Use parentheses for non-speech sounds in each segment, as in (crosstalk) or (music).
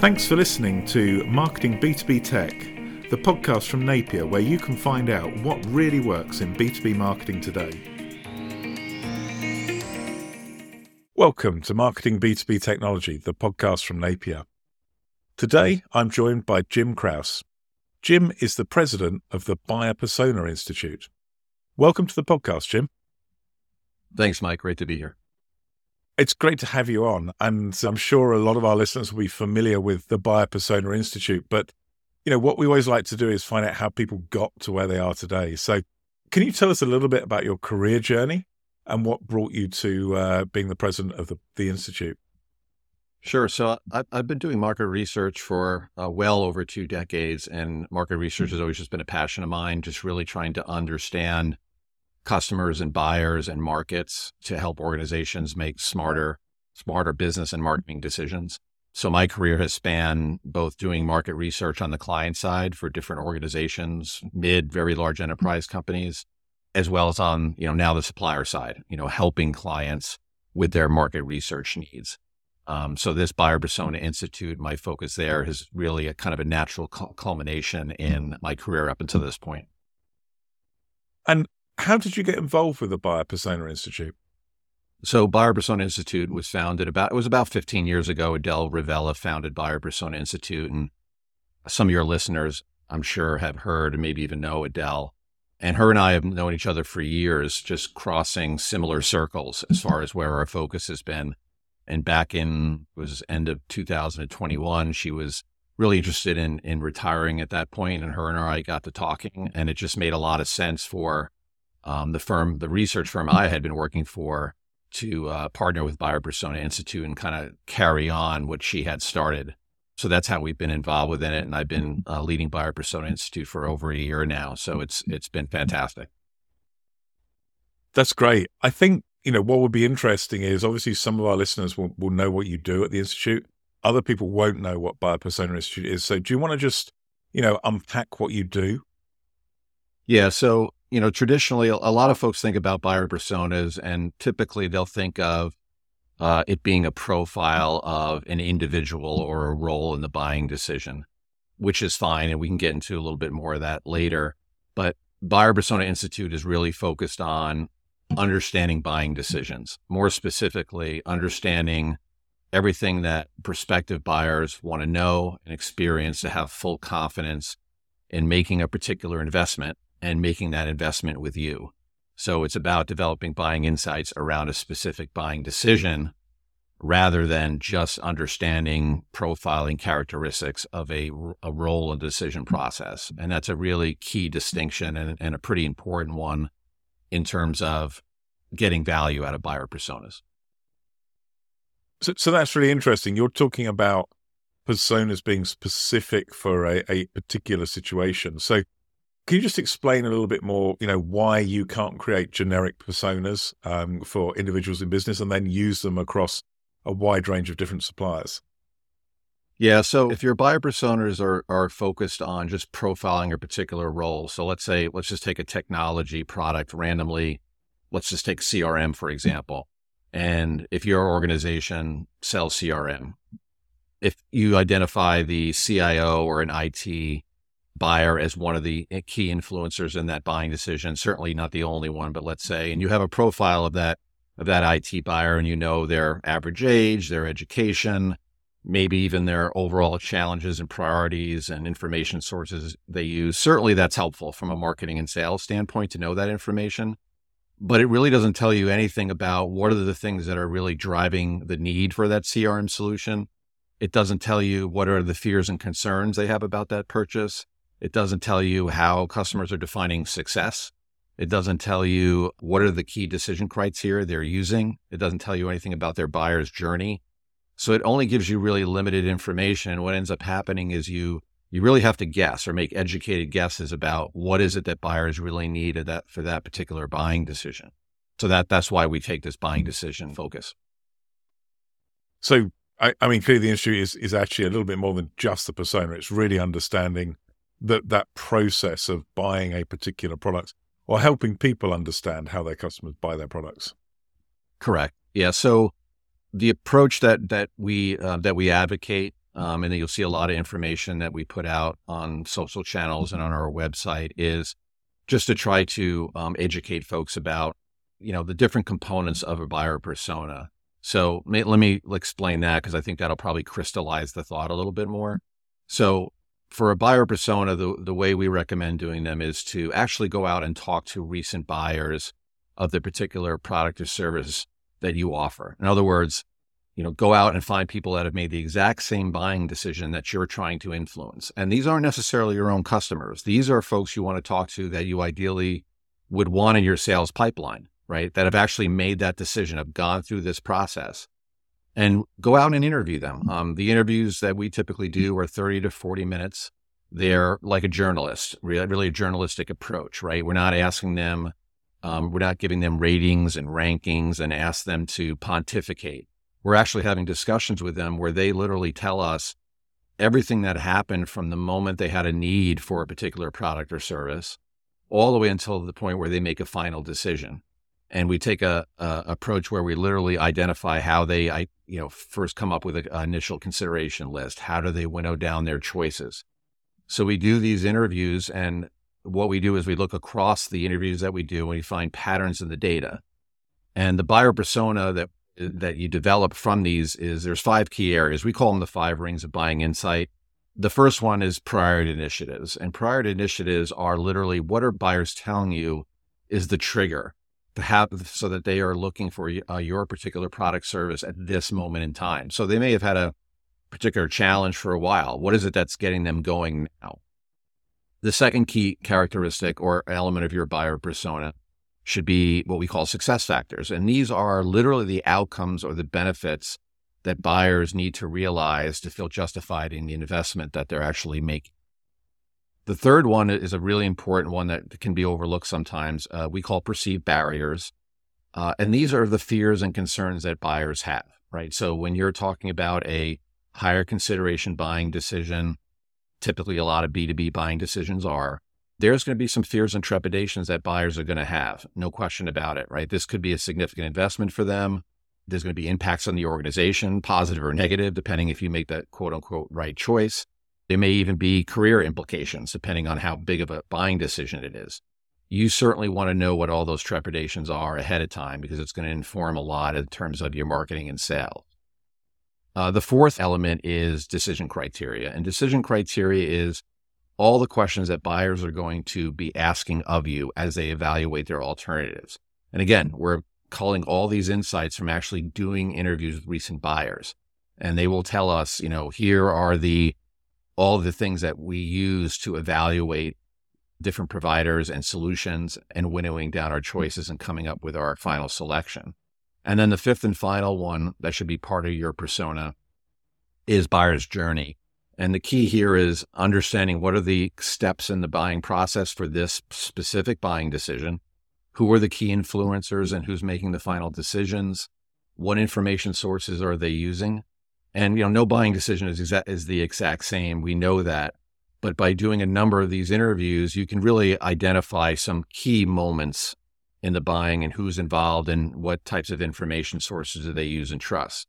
Thanks for listening to Marketing B2B Tech, the podcast from Napier where you can find out what really works in B2B marketing today. Welcome to Marketing B2B Technology, the podcast from Napier. Today, I'm joined by Jim Kraus. Jim is the president of the Buyer Persona Institute. Welcome to the podcast, Jim. Thanks, Mike. Great to be here. It's great to have you on. And I'm sure a lot of our listeners will be familiar with the Buyer Persona Institute. But, you know, what we always like to do is find out how people got to where they are today. So, can you tell us a little bit about your career journey and what brought you to uh, being the president of the, the Institute? Sure. So I've been doing market research for uh, well over two decades, and market research has always just been a passion of mine, just really trying to understand customers and buyers and markets to help organizations make smarter, smarter business and marketing decisions. So my career has spanned both doing market research on the client side for different organizations, mid, very large enterprise companies, as well as on, you know, now the supplier side, you know, helping clients with their market research needs. Um, so this Buyer Persona Institute, my focus there is really a kind of a natural culmination in my career up until this point. And how did you get involved with the Buyer Persona Institute? So Buyer Persona Institute was founded about it was about 15 years ago. Adele Revella founded Buyer Persona Institute, and some of your listeners, I'm sure, have heard and maybe even know Adele. And her and I have known each other for years, just crossing similar circles as far as where our focus has been. And back in was end of 2021, she was really interested in in retiring at that point, and her and I got to talking, and it just made a lot of sense for um, the firm, the research firm I had been working for, to uh, partner with Buyer Persona Institute and kind of carry on what she had started. So that's how we've been involved within it, and I've been uh, leading Buyer Persona Institute for over a year now. So it's it's been fantastic. That's great. I think you know what would be interesting is obviously some of our listeners will, will know what you do at the institute. Other people won't know what Buyer Persona Institute is. So do you want to just you know unpack what you do? Yeah. So you know, traditionally, a lot of folks think about buyer personas, and typically they'll think of uh, it being a profile of an individual or a role in the buying decision, which is fine. And we can get into a little bit more of that later. But Buyer Persona Institute is really focused on understanding buying decisions, more specifically, understanding everything that prospective buyers want to know and experience to have full confidence in making a particular investment and making that investment with you. So it's about developing buying insights around a specific buying decision rather than just understanding profiling characteristics of a, a role and decision process. And that's a really key distinction and, and a pretty important one in terms of getting value out of buyer personas. So, so that's really interesting. You're talking about personas being specific for a, a particular situation. So can you just explain a little bit more, you know, why you can't create generic personas um, for individuals in business and then use them across a wide range of different suppliers? Yeah. So if your buyer personas are, are focused on just profiling a particular role, so let's say, let's just take a technology product randomly. Let's just take CRM, for example. And if your organization sells CRM, if you identify the CIO or an IT buyer as one of the eh, key influencers in that buying decision. Certainly not the only one, but let's say, and you have a profile of that of that IT buyer, and you know their average age, their education, maybe even their overall challenges and priorities and information sources they use. Certainly, that's helpful from a marketing and sales standpoint to know that information. But it really doesn't tell you anything about what are the things that are really driving the need for that CRM solution. It doesn't tell you what are the fears and concerns they have about that purchase. It doesn't tell you how customers are defining success. It doesn't tell you what are the key decision criteria they're using. It doesn't tell you anything about their buyer's journey. So it only gives you really limited information. And what ends up happening is you you really have to guess or make educated guesses about what is it that buyers really need that, for that particular buying decision. So that that's why we take this buying mm-hmm. decision focus. So I, I mean, clearly the industry is is actually a little bit more than just the persona. It's really understanding that that process of buying a particular product or helping people understand how their customers buy their products. Correct. Yeah. So the approach that that we uh, that we advocate um, and you'll see a lot of information that we put out on social channels and on our website, is just to try to um, educate folks about, you know, the different components of a buyer persona. So may, let me explain that because I think that'll probably crystallize the thought a little bit more. So for a buyer persona, the, the way we recommend doing them is to actually go out and talk to recent buyers of the particular product or service that you offer. In other words, you know, go out and find people that have made the exact same buying decision that you're trying to influence. And these aren't necessarily your own customers. These are folks you want to talk to that you ideally would want in your sales pipeline, right? That have actually made that decision, have gone through this process and go out and interview them. Um, the interviews that we typically do are 30 to 40 minutes. They're like a journalist, really a journalistic approach, right? We're not asking them, um, we're not giving them ratings and rankings and ask them to pontificate we're actually having discussions with them where they literally tell us everything that happened from the moment they had a need for a particular product or service all the way until the point where they make a final decision and we take a, a, approach where we literally identify how they I, you know first come up with an initial consideration list how do they winnow down their choices so we do these interviews and what we do is we look across the interviews that we do and we find patterns in the data and the buyer persona that that you develop from these is there's five key areas. We call them the five rings of buying insight. The first one is priority initiatives. And priority initiatives are literally what are buyers telling you is the trigger to have so that they are looking for uh, your particular product service at this moment in time. So they may have had a particular challenge for a while. What is it that's getting them going now? The second key characteristic or element of your buyer persona should be what we call success factors. And these are literally the outcomes or the benefits that buyers need to realize to feel justified in the investment that they're actually making. The third one is a really important one that can be overlooked sometimes. Uh, we call perceived barriers. Uh, and these are the fears and concerns that buyers have, right? So when you're talking about a higher consideration buying decision, typically a lot of B2B buying decisions are, there's going to be some fears and trepidations that buyers are going to have. No question about it, right? This could be a significant investment for them. There's going to be impacts on the organization, positive or negative, depending if you make that quote unquote right choice. There may even be career implications, depending on how big of a buying decision it is. You certainly want to know what all those trepidations are ahead of time because it's going to inform a lot in terms of your marketing and sales. Uh, the fourth element is decision criteria. And decision criteria is all the questions that buyers are going to be asking of you as they evaluate their alternatives. And again, we're calling all these insights from actually doing interviews with recent buyers. And they will tell us, you know, here are the all the things that we use to evaluate different providers and solutions and winnowing down our mm-hmm. choices and coming up with our final selection. And then the fifth and final one that should be part of your persona is buyer's journey. And the key here is understanding what are the steps in the buying process for this specific buying decision. Who are the key influencers and who's making the final decisions? What information sources are they using? And you know, no buying decision is is the exact same. We know that. But by doing a number of these interviews, you can really identify some key moments in the buying and who's involved and what types of information sources do they use and trust.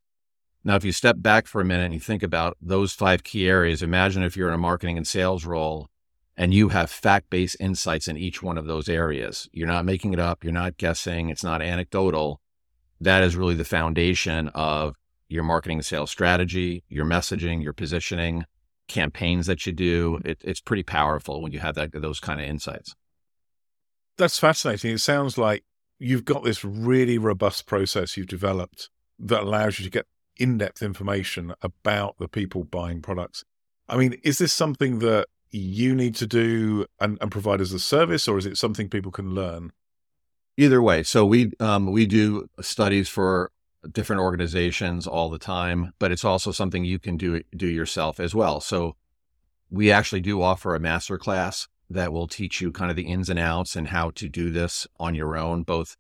Now, if you step back for a minute and you think about those five key areas, imagine if you're in a marketing and sales role and you have fact based insights in each one of those areas. You're not making it up, you're not guessing, it's not anecdotal. That is really the foundation of your marketing and sales strategy, your messaging, your positioning, campaigns that you do. It, it's pretty powerful when you have that, those kind of insights. That's fascinating. It sounds like you've got this really robust process you've developed that allows you to get in depth information about the people buying products. I mean, is this something that you need to do and, and provide as a service, or is it something people can learn? Either way. So we um, we do studies for different organizations all the time, but it's also something you can do do yourself as well. So we actually do offer a master class that will teach you kind of the ins and outs and how to do this on your own, both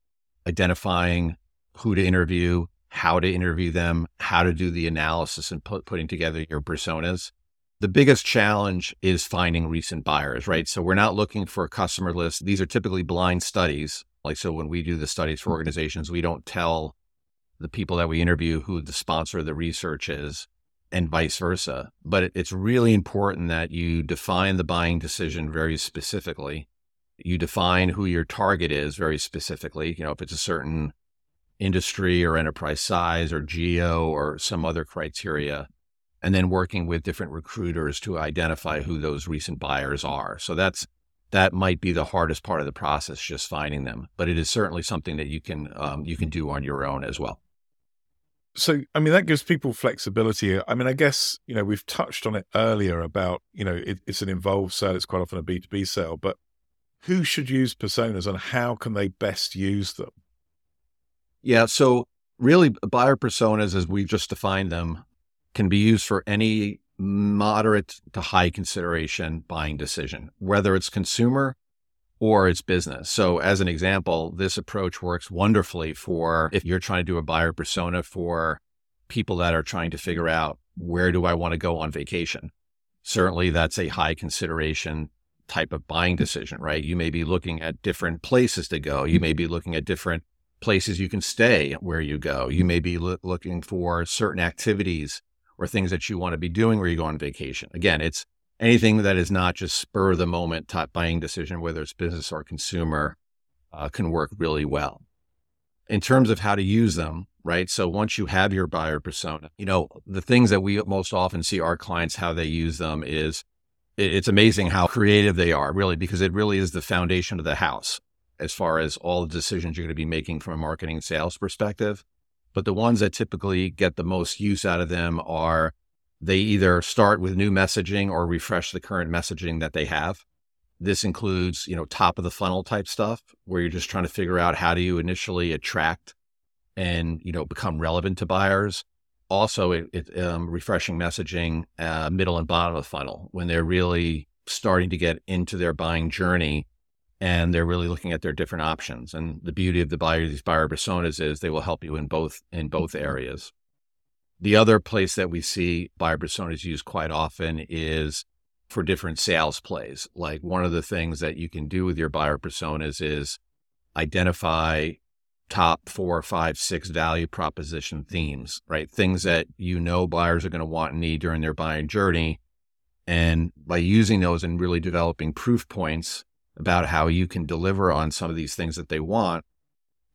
identifying who to interview, how to interview them, how to do the analysis and put, putting together your personas. The biggest challenge is finding recent buyers, right? So we're not looking for a customer list. These are typically blind studies. Like, so when we do the studies for mm-hmm. organizations, we don't tell the people that we interview who the sponsor of the research is. and vice versa. But it, it's really important that you define the buying decision very specifically. You define who your target is very specifically. You know, if it's a certain industry or enterprise size or geo or some other criteria, and then working with different recruiters to identify who those recent buyers are. So that's that might be the hardest part of the process, just finding them. But it is certainly something that you can um, you can do on your own as well. So, I mean, that gives people flexibility. I mean, I guess, you know, we've touched on it earlier about, you know, it, it's an involved sale. It's quite often a B2B sale, but who should use personas and how can they best use them? Yeah. So, really, buyer personas, as we've just defined them, can be used for any moderate to high consideration buying decision, whether it's consumer or it's business. So, as an example, this approach works wonderfully for if you're trying to do a buyer persona for people that are trying to figure out where do I want to go on vacation. Certainly, that's a high consideration type of buying decision, right? You may be looking at different places to go. You may be looking at different places you can stay where you go. You may be lo- looking for certain activities or things that you want to be doing where you go on vacation. Again, it's anything that is not just spur of the moment type buying decision, whether it's business or consumer, uh, can work really well. In terms of how to use them, right? So once you have your buyer persona, you know, the things that we most often see our clients how they use them is it's amazing how creative they are, really, because it really is the foundation of the house as far as all the decisions you're going to be making from a marketing sales perspective. But the ones that typically get the most use out of them are they either start with new messaging or refresh the current messaging that they have. This includes, you know, top of the funnel type stuff where you're just trying to figure out how do you initially attract and, you know, become relevant to buyers. Also, it, it um, refreshing messaging, uh, middle and bottom of the funnel when they're really starting to get into their buying journey and they're really looking at their different options. And the beauty of the buyer, these buyer personas is they will help you in both in both areas. The other place that we see buyer personas used quite often is for different sales plays. Like one of the things that you can do with your buyer personas is identify top four, five, six value proposition themes, right? Things that you know buyers are going to want and need during their buying journey. And by using those and really developing proof points about how you can deliver on some of these things that they want,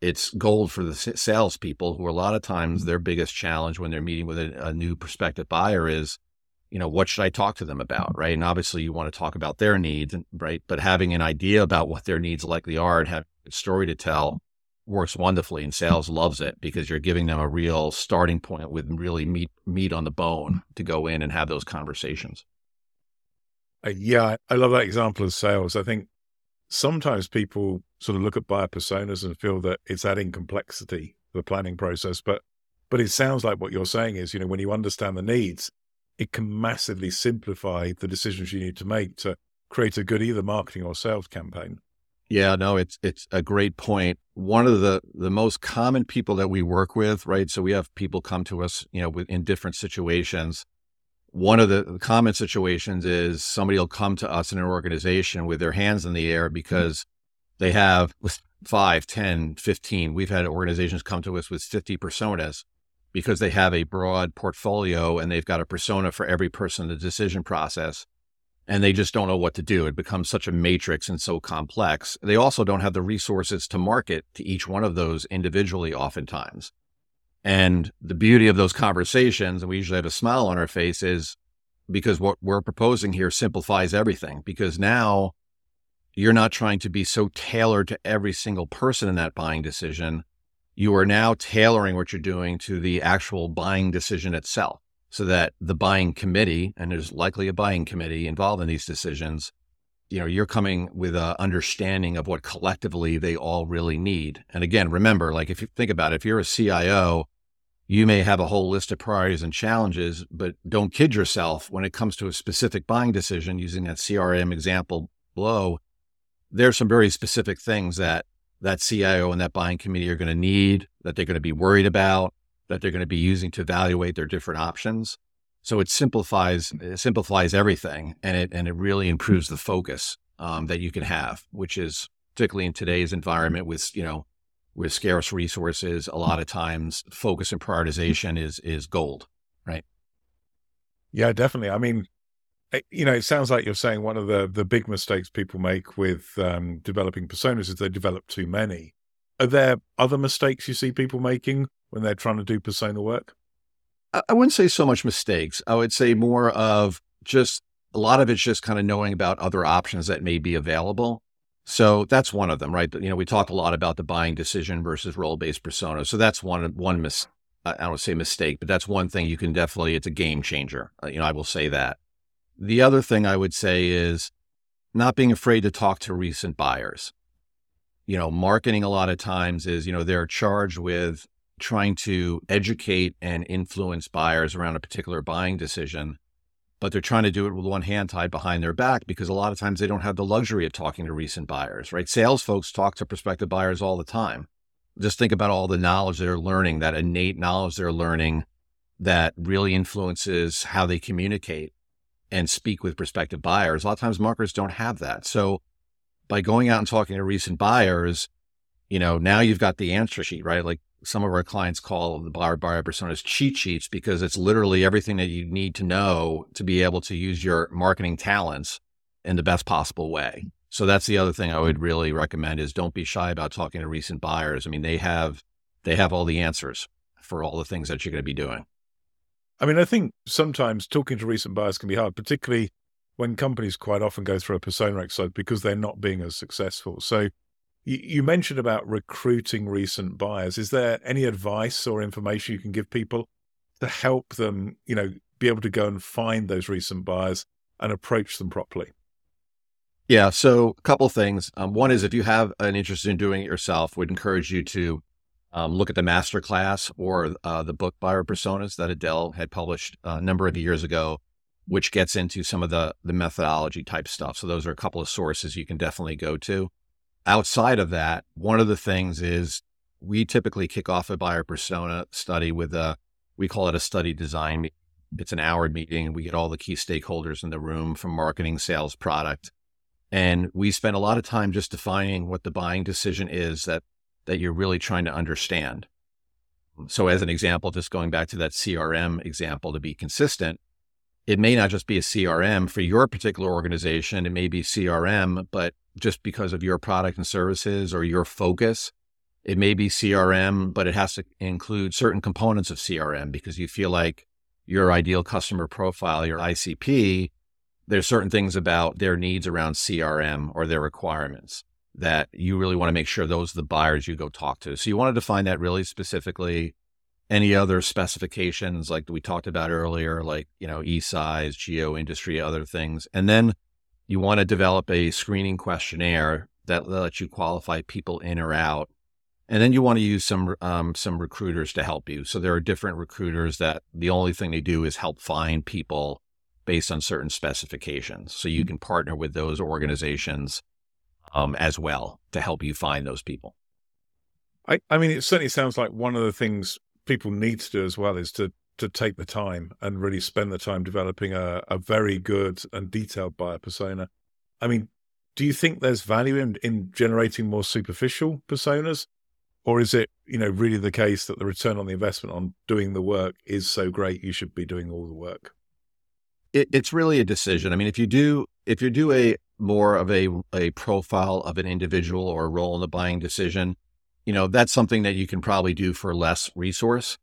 it's gold for the salespeople who a lot of times mm-hmm. their biggest challenge when they're meeting with a, a, new prospective buyer is, you know, what should I talk to them about? Right. And obviously you want to talk about their needs, right? But having an idea about what their needs likely are and have a story to tell works wonderfully. And mm-hmm. sales loves it because you're giving them a real starting point with really meat, meat on the bone mm-hmm. to go in and have those conversations. Uh, yeah. I love that example of sales. I think sometimes people sort of look at buyer personas and feel that it's adding complexity to the planning process. But but it sounds like what you're saying is, you know, when you understand the needs, it can massively simplify the decisions you need to make to create a good either marketing or sales campaign. Yeah, no, it's it's a great point. One of the the most common people that we work with, right? So we have people come to us, you know, in different situations one of the common situations is somebody will come to us in an organization with their hands in the air mm. because they have 5, 10, 15. We've had organizations come to us with 50 personas because they have a broad portfolio and they've got a persona for every person in the decision process. And they just don't know what to do. It becomes such a matrix and so complex. They also don't have the resources to market to each one of those individually, oftentimes. And the beauty of those conversations, and we usually have a smile on our face, is because what we're proposing here simplifies everything. Because now you're not trying to be so tailored to every single person in that buying decision. You are now tailoring what you're doing to the actual buying decision itself so that the buying committee, and there's likely a buying committee involved in these decisions, you know, you're coming with a understanding of what collectively they all really need. And again, remember, like if you think about it, if you're a CIO you may have a whole list of priorities and challenges, but don't kid yourself when it comes to a specific buying decision using that CRM example below. There's some very specific things that that CIO and that buying committee are going to need, that they're going to be worried about, that they're going to be using to evaluate their different options. So it simplifies it simplifies everything, and it and it really improves the focus um, that you can have, which is particularly in today's environment with you know with scarce resources, a lot of times focus and prioritization is is gold, right? Yeah, definitely. I mean, you know, it sounds like you're saying one of the the big mistakes people make with um, developing personas is they develop too many. Are there other mistakes you see people making when they're trying to do persona work? I wouldn't say so much mistakes. I would say more of just a lot of it's just kind of knowing about other options that may be available. So that's one of them, right? You know, we talk a lot about the buying decision versus role based persona. So that's one one mis- I don't say mistake, but that's one thing you can definitely. It's a game changer. Uh, you know, I will say that. The other thing I would say is not being afraid to talk to recent buyers. You know, marketing a lot of times is you know they're charged with trying to educate and influence buyers around a particular buying decision but they're trying to do it with one hand tied behind their back because a lot of times they don't have the luxury of talking to recent buyers, right? Sales folks talk to prospective buyers all the time. Just think about all the knowledge they're learning, that innate knowledge they're learning that really influences how they communicate and speak with prospective buyers. A lot of times marketers don't have that. So by going out and talking to recent buyers, you know, now you've got the answer sheet, right? Like some of our clients call the buyer buyer personas cheat sheets because it's literally everything that you need to know to be able to use your marketing talents in the best possible way. So that's the other thing I would really recommend is don't be shy about talking to recent buyers. I mean, they have they have all the answers for all the things that you're going to be doing. I mean, I think sometimes talking to recent buyers can be hard, particularly when companies quite often go through a persona exercise because they're not being as successful. So you, mentioned about recruiting recent buyers. Is there any advice or information you can give people to help them, you know, be able to go and find those recent buyers and approach them properly? Yeah. So a couple things. Um, one is if you have an interest in doing it yourself, would encourage you to um, look at the master class or uh, the book Buyer Personas that Adele had published a number of years ago, which gets into some of the the methodology type stuff. So those are a couple of sources you can definitely go to outside of that, one of the things is we typically kick off a buyer persona study with a, we call it a study design. It's an hour meeting. We get all the key stakeholders in the room from marketing, sales, product. And we spend a lot of time just defining what the buying decision is that, that you're really trying to understand. So as an example, just going back to that CRM example to be consistent, it may not just be a CRM for your particular organization. It may be CRM, but just because of your product and services or your focus, it may be CRM, but it has to include certain components of CRM because you feel like your ideal customer profile, your ICP, there's certain things about their needs around CRM or their requirements that you really want to make sure those are the buyers you go talk to. So you want to define that really specifically any other specifications like we talked about earlier, like, you know, e-size, geo industry, other things. And then you want to develop a screening questionnaire that lets you qualify people in or out. And then you want to use some um, some recruiters to help you. So there are different recruiters that the only thing they do is help find people based on certain specifications. So you mm-hmm. can partner with those organizations um, as well to help you find those people. I, I mean, it certainly sounds like one of the things people need to do as well is to to take the time and really spend the time developing a, a very good and detailed buyer persona. I mean, do you think there's value in, in generating more superficial personas? Or is it, you know, really the case that the return on the investment on doing the work is so great you should be doing all the work? It, it's really a decision. I mean, if you do if you do a more of a a profile of an individual or a role in the buying decision, you know, that's something that you can probably do for less resource.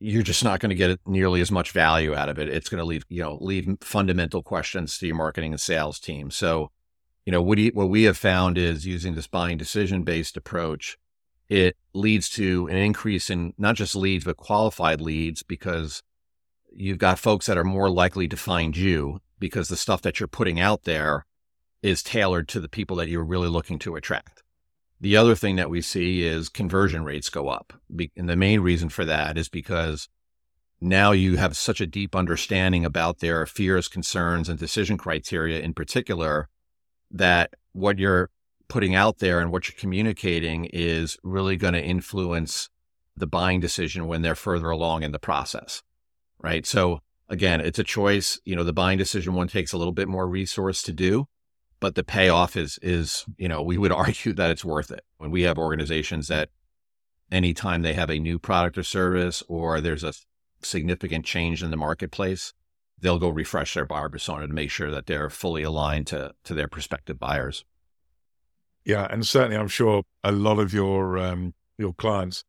You're just not going to get nearly as much value out of it. It's going to leave, you know, leave fundamental questions to your marketing and sales team. So, you know, what, you, what we have found is using this buying decision based approach, it leads to an increase in not just leads, but qualified leads because you've got folks that are more likely to find you because the stuff that you're putting out there is tailored to the people that you're really looking to attract. The other thing that we see is conversion rates go up. And the main reason for that is because now you have such a deep understanding about their fears, concerns, and decision criteria in particular that what you're putting out there and what you're communicating is really going to influence the buying decision when they're further along in the process. Right. So again, it's a choice. You know, the buying decision one takes a little bit more resource to do, but the payoff is is you know we would (laughs) argue that it's worth it when we have organizations that anytime they have a new product or service or there's a significant change in the marketplace they'll go refresh their buyer persona to make sure that they're fully aligned to to their prospective buyers. Yeah, and certainly, I'm sure a lot of your um, your clients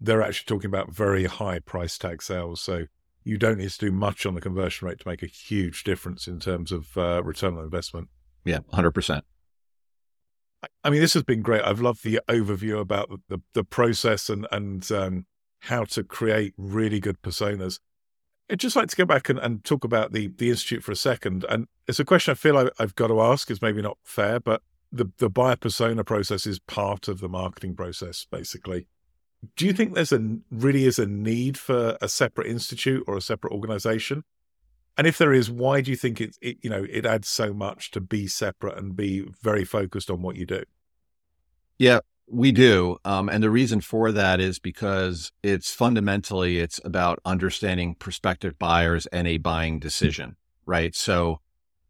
they're actually talking about very high price tag sales. So you don't need to do much on the conversion rate to make a huge difference in terms of uh, return on investment. Yeah, hundred percent. I mean, this has been great. I've loved the overview about the, the, process and and um, how to create really good personas. I'd just like to go back and, and talk about the the institute for a second. And it's a question I feel I, I've got to ask. It's maybe not fair, but the the buyer persona process is part of the marketing process, basically. Do you think there's a really is a need for a separate institute or a separate organization? And if there is, why do you think it, it you know it adds so much to be separate and be very focused on what you do? Yeah, we do, um, and the reason for that is because it's fundamentally it's about understanding prospective buyers and a buying decision, right? So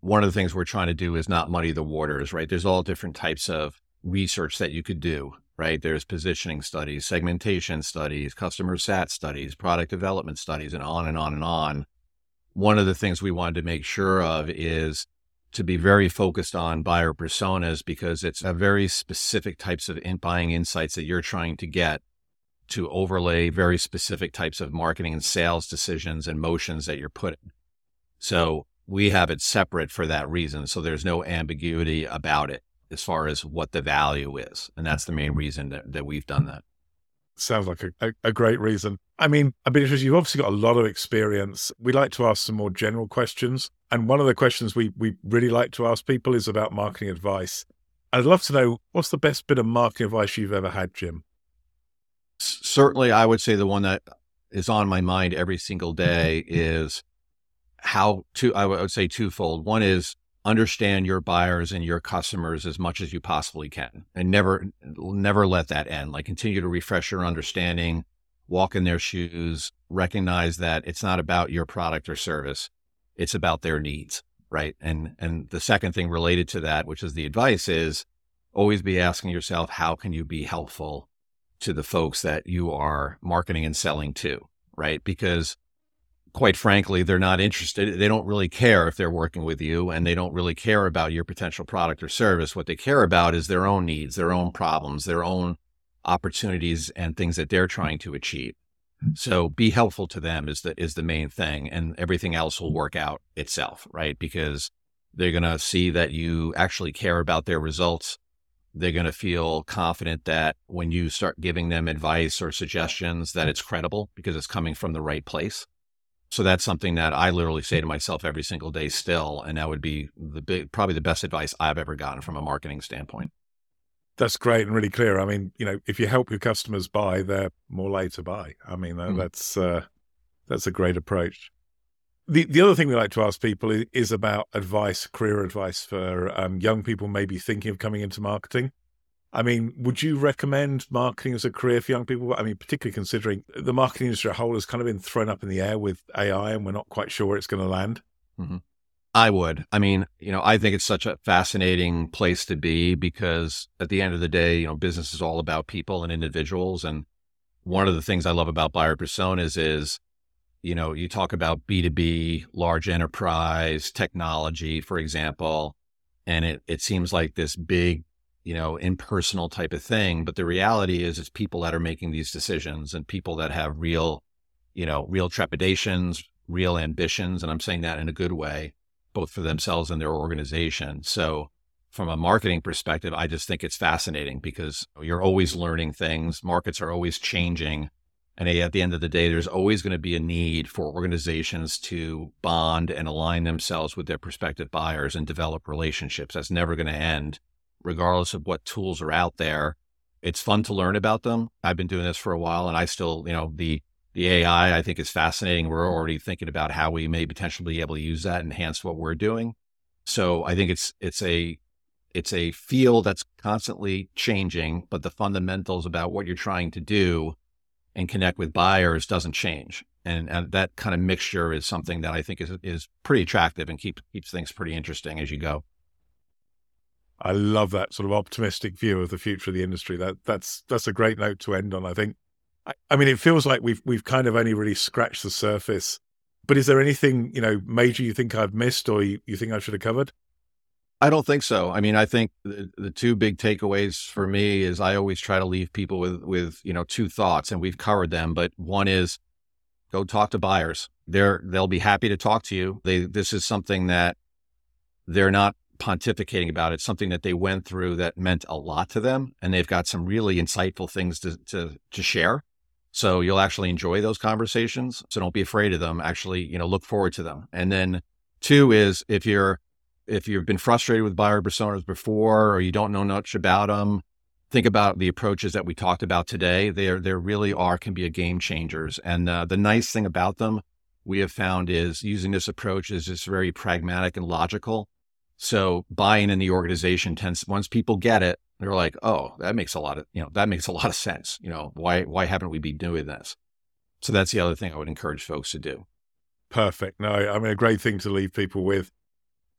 one of the things we're trying to do is not muddy the waters, right? There's all different types of research that you could do, right? There's positioning studies, segmentation studies, customer sat studies, product development studies, and on and on and on one of the things we wanted to make sure of is to be very focused on buyer personas because it's a very specific types of in buying insights that you're trying to get to overlay very specific types of marketing and sales decisions and motions that you're putting. So we have it separate for that reason. So there's no ambiguity about it as far as what the value is. And that's the main reason that, that we've done that. Sounds like a, a, a, great reason. I mean, I've been interested. You've obviously got a lot of experience. We like to ask some more general questions. And one of the questions we, we really like to ask people is about marketing advice. I'd love to know what's the best bit of marketing advice you've ever had, Jim? Certainly, I would say the one that is on my mind every single day (laughs) is how to, I would say twofold. One is understand your buyers and your customers as much as you possibly can and never never let that end. Like continue to refresh your understanding walk in their shoes recognize that it's not about your product or service it's about their needs right? And and the second thing related to that which is the advice is always be asking yourself how can you be helpful to the folks that you are marketing and selling to? Right? Because quite frankly, they're not interested. They don't really care if they're working with you and they don't really care about your potential product or service. What they care about is their own needs, their own problems, their own opportunities and things that they're trying to achieve. Mm-hmm. So be helpful to them is the is the main thing and everything else will work out itself, right? Because they're going to see that you actually care about their results. They're going to feel confident that when you start giving them advice or suggestions that it's credible because it's coming from the right place so that's something that I literally say to myself every single day still. And that would be the big, probably the best advice I've ever gotten from a marketing standpoint. That's great and really clear. I mean, you know, if you help your customers buy, they're more likely to buy. I mean, mm. that's, uh, that's a great approach. The, the other thing we like to ask people is, is about advice, career advice for um, young people maybe thinking of coming into marketing. I mean, would you recommend marketing as a career for young people? I mean, particularly considering the marketing industry as a whole has kind of been thrown up in the air with AI and we're not quite sure where it's going to land. Mm-hmm. I would. I mean, you know, I think it's such a fascinating place to be because at the end of the day, you know, business is all about people and individuals. And one of the things I love about buyer personas is, you know, you talk about B2B, large enterprise, technology, for example, and it, it seems like this big you know, impersonal type of thing. But the reality is, it's people that are making these decisions and people that have real, you know, real trepidations, real ambitions. And I'm saying that in a good way, both for themselves and their organization. So, from a marketing perspective, I just think it's fascinating because you're always learning things. Markets are always changing. And at the end of the day, there's always going to be a need for organizations to bond and align themselves with their prospective buyers and develop relationships. That's never going to end regardless of what tools are out there. It's fun to learn about them. I've been doing this for a while and I still, you know, the the AI I think is fascinating. We're already thinking about how we may potentially be able to use that enhance what we're doing. So I think it's it's a it's a field that's constantly changing, but the fundamentals about what you're trying to do and connect with buyers doesn't change. And, and that kind of mixture is something that I think is is pretty attractive and keep, keeps things pretty interesting as you go. I love that sort of optimistic view of the future of the industry. That that's that's a great note to end on. I think. I, I mean, it feels like we've we've kind of only really scratched the surface But is there anything, you know, major you think I've missed or you, you think I should have covered? I don't think so. I mean, I think the, the, two big takeaways for me is I always try to leave people with with you know two thoughts, and we've covered them. But one is go talk to buyers. They're they'll be happy to talk to you. They this is something that they're not pontificating about. it, something that they went through that meant a lot to them, and they've got some really insightful things to to, to share. So you'll actually enjoy those conversations. So don't be afraid of them. Actually, you know, look forward to them. And then two is if you're if you've been frustrated with buyer personas before or you don't know much about them, think about the approaches that we talked about today. There, there really are can be a game changers. And uh, the nice thing about them we have found is using this approach is just very pragmatic and logical. So buying in the organization tends once people get it, they're like, oh, that makes a lot of you know that makes a lot of sense. You know why why haven't we been doing this? So that's the other thing I would encourage folks to do. Perfect. No, I mean a great thing to leave people with.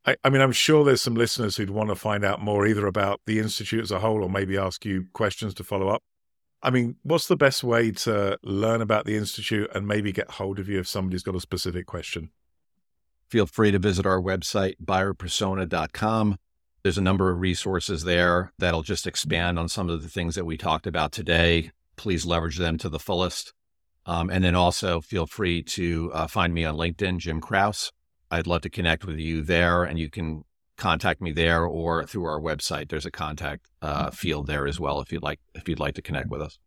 I, I mean, I'm sure there's some listeners who'd want to find out more either about the institute as a whole or maybe ask you questions to follow up. I mean, what's the best way to learn about the institute and maybe get hold of you if somebody's got a specific question? Feel free to visit our website, buyerpersona.com. There's a number of resources there that'll just expand on some of the things that we talked about today. Please leverage them to the fullest. Um, and then also feel free to uh, find me on LinkedIn, Jim Kraus. I'd love to connect with you there, and you can contact me there or through our website. There's a contact uh, field there as well if you'd like if you'd like to connect with us.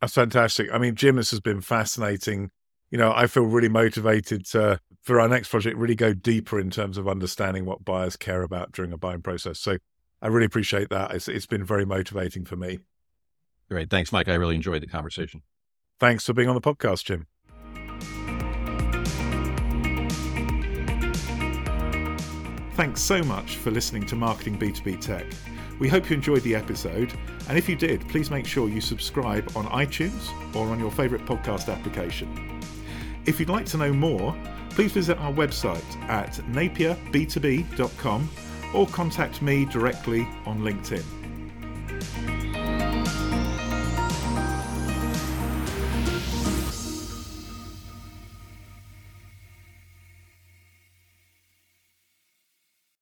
That's fantastic. I mean, Jim, this has been fascinating. You know, I feel really motivated to for our next project really go deeper in terms of understanding what buyers care about during a buying process. So I really appreciate that. It's, it's been very motivating for me. Great. Thanks, Mike. I really enjoyed the conversation. Thanks for being on the podcast, Jim. Thanks so much for listening to Marketing B2B Tech. We hope you enjoyed the episode, and if you did, please make sure you subscribe on iTunes or on your favourite podcast application. If you'd like to know more, please visit our website at napierb2b.com or contact me directly on LinkedIn.